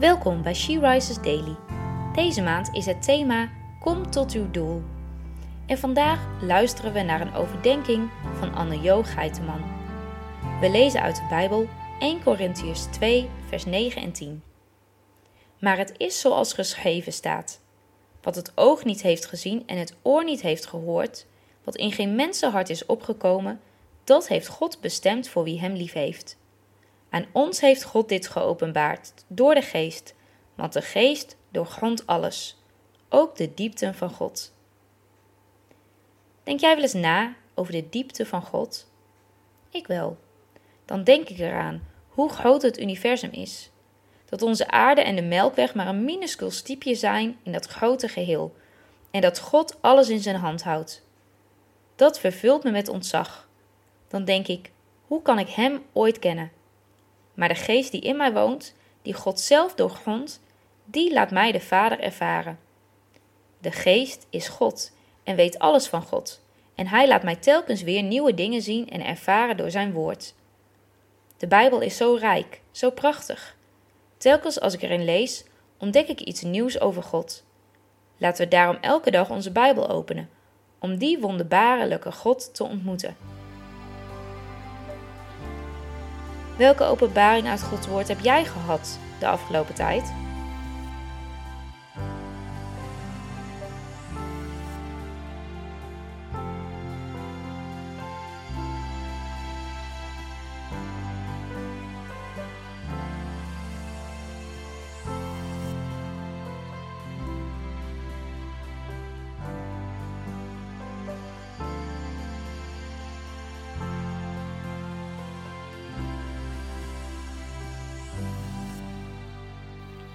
Welkom bij She Rises Daily. Deze maand is het thema Kom tot uw doel. En vandaag luisteren we naar een overdenking van Anne-Jo Geiteman. We lezen uit de Bijbel 1 Korintiërs 2, vers 9 en 10. Maar het is zoals geschreven staat. Wat het oog niet heeft gezien en het oor niet heeft gehoord, wat in geen mensenhart is opgekomen, dat heeft God bestemd voor wie hem lief heeft. Aan ons heeft God dit geopenbaard door de Geest, want de Geest doorgrondt alles, ook de diepten van God. Denk jij wel eens na over de diepte van God? Ik wel. Dan denk ik eraan hoe groot het universum is. Dat onze aarde en de melkweg maar een minuscuul stiepje zijn in dat grote geheel. En dat God alles in zijn hand houdt. Dat vervult me met ontzag. Dan denk ik: hoe kan ik Hem ooit kennen? Maar de geest die in mij woont, die God zelf doorgrondt, die laat mij de Vader ervaren. De geest is God en weet alles van God. En hij laat mij telkens weer nieuwe dingen zien en ervaren door zijn woord. De Bijbel is zo rijk, zo prachtig. Telkens als ik erin lees, ontdek ik iets nieuws over God. Laten we daarom elke dag onze Bijbel openen, om die wonderbaarlijke God te ontmoeten. Welke openbaring uit Gods woord heb jij gehad de afgelopen tijd?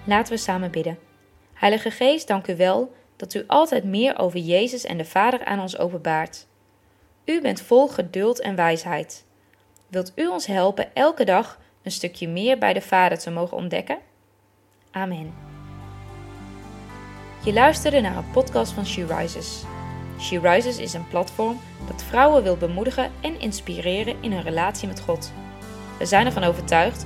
Laten we samen bidden. Heilige Geest, dank u wel dat u altijd meer over Jezus en de Vader aan ons openbaart. U bent vol geduld en wijsheid. Wilt u ons helpen elke dag een stukje meer bij de Vader te mogen ontdekken? Amen. Je luisterde naar een podcast van She Rises. She Rises is een platform dat vrouwen wil bemoedigen en inspireren in hun relatie met God. We zijn ervan overtuigd